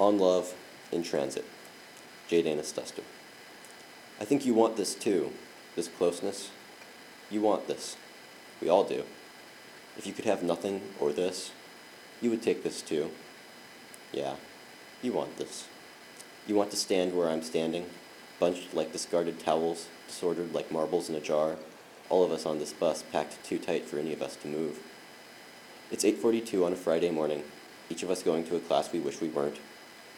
On Love, in Transit, J. Stuster. I think you want this too, this closeness. You want this. We all do. If you could have nothing or this, you would take this too. Yeah, you want this. You want to stand where I'm standing, bunched like discarded towels, disordered like marbles in a jar, all of us on this bus packed too tight for any of us to move. It's 8:42 on a Friday morning, each of us going to a class we wish we weren't.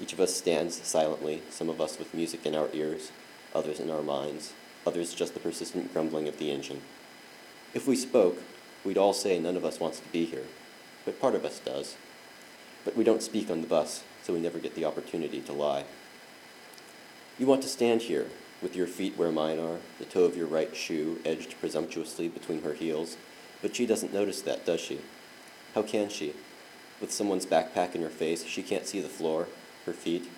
Each of us stands silently, some of us with music in our ears, others in our minds, others just the persistent grumbling of the engine. If we spoke, we'd all say none of us wants to be here, but part of us does. But we don't speak on the bus, so we never get the opportunity to lie. You want to stand here, with your feet where mine are, the toe of your right shoe edged presumptuously between her heels, but she doesn't notice that, does she? How can she? With someone's backpack in her face, she can't see the floor, her feet.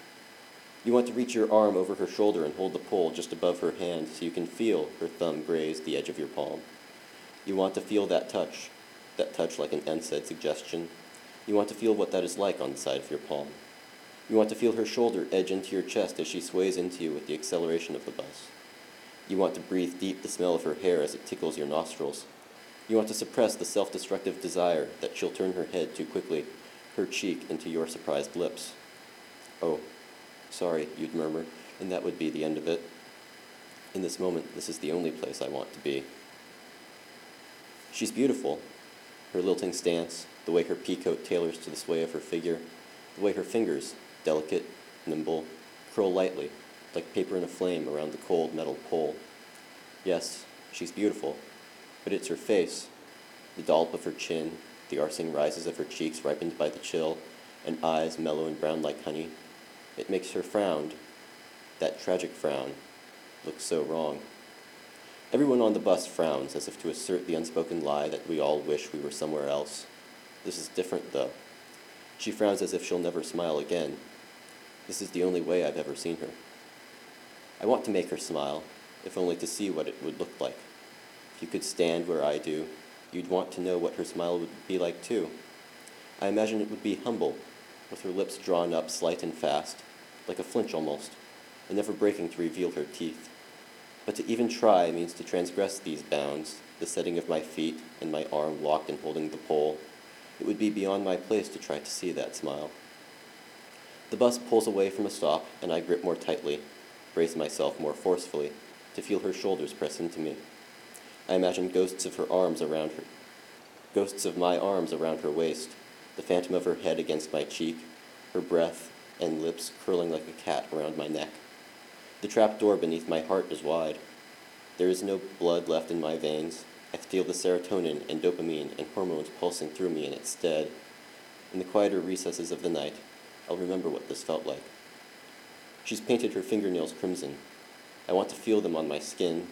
You want to reach your arm over her shoulder and hold the pole just above her hand so you can feel her thumb graze the edge of your palm. You want to feel that touch, that touch like an unsaid suggestion. You want to feel what that is like on the side of your palm. You want to feel her shoulder edge into your chest as she sways into you with the acceleration of the bus. You want to breathe deep the smell of her hair as it tickles your nostrils. You want to suppress the self destructive desire that she'll turn her head too quickly, her cheek into your surprised lips. Oh, sorry, you'd murmur, and that would be the end of it. In this moment, this is the only place I want to be. She's beautiful. Her lilting stance, the way her peacoat tailors to the sway of her figure, the way her fingers, delicate, nimble, curl lightly, like paper in a flame around the cold metal pole. Yes, she's beautiful, but it's her face, the dollop of her chin, the arsing rises of her cheeks ripened by the chill, and eyes mellow and brown like honey. It makes her frown, that tragic frown, look so wrong. Everyone on the bus frowns as if to assert the unspoken lie that we all wish we were somewhere else. This is different, though. She frowns as if she'll never smile again. This is the only way I've ever seen her. I want to make her smile, if only to see what it would look like. If you could stand where I do, you'd want to know what her smile would be like too. I imagine it would be humble, with her lips drawn up slight and fast, like a flinch almost, and never breaking to reveal her teeth. But to even try means to transgress these bounds, the setting of my feet and my arm locked and holding the pole. It would be beyond my place to try to see that smile. The bus pulls away from a stop, and I grip more tightly, brace myself more forcefully, to feel her shoulders press into me. I imagine ghosts of her arms around her, ghosts of my arms around her waist, the phantom of her head against my cheek, her breath and lips curling like a cat around my neck. The trap door beneath my heart is wide. There is no blood left in my veins. I feel the serotonin and dopamine and hormones pulsing through me in its stead. In the quieter recesses of the night, I'll remember what this felt like. She's painted her fingernails crimson. I want to feel them on my skin,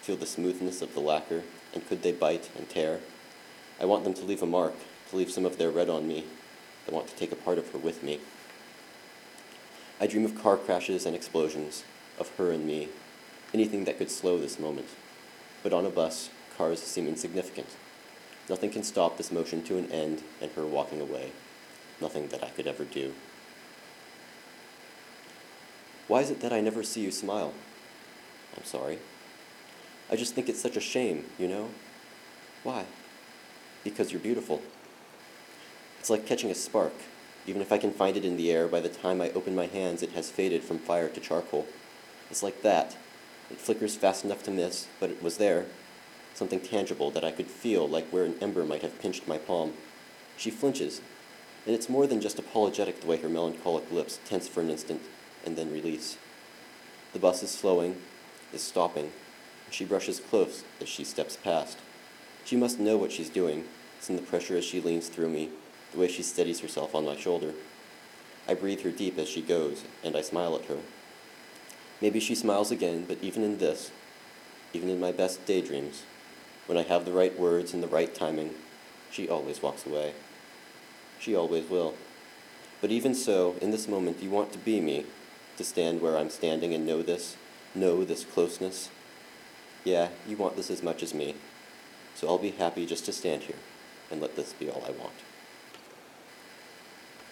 feel the smoothness of the lacquer, and could they bite and tear? I want them to leave a mark, to leave some of their red on me. I want to take a part of her with me. I dream of car crashes and explosions, of her and me, anything that could slow this moment. But on a bus, cars seem insignificant. Nothing can stop this motion to an end and her walking away. Nothing that I could ever do. Why is it that I never see you smile? I'm sorry. I just think it's such a shame, you know? Why? Because you're beautiful. It's like catching a spark. Even if I can find it in the air, by the time I open my hands, it has faded from fire to charcoal. It's like that. It flickers fast enough to miss, but it was there. Something tangible that I could feel, like where an ember might have pinched my palm. She flinches, and it's more than just apologetic the way her melancholic lips tense for an instant and then release. The bus is slowing, is stopping, and she brushes close as she steps past. She must know what she's doing. It's in the pressure as she leans through me, the way she steadies herself on my shoulder. I breathe her deep as she goes, and I smile at her. Maybe she smiles again, but even in this, even in my best daydreams, when I have the right words and the right timing, she always walks away. She always will. But even so, in this moment, you want to be me, to stand where I'm standing and know this, know this closeness. Yeah, you want this as much as me. So I'll be happy just to stand here and let this be all I want.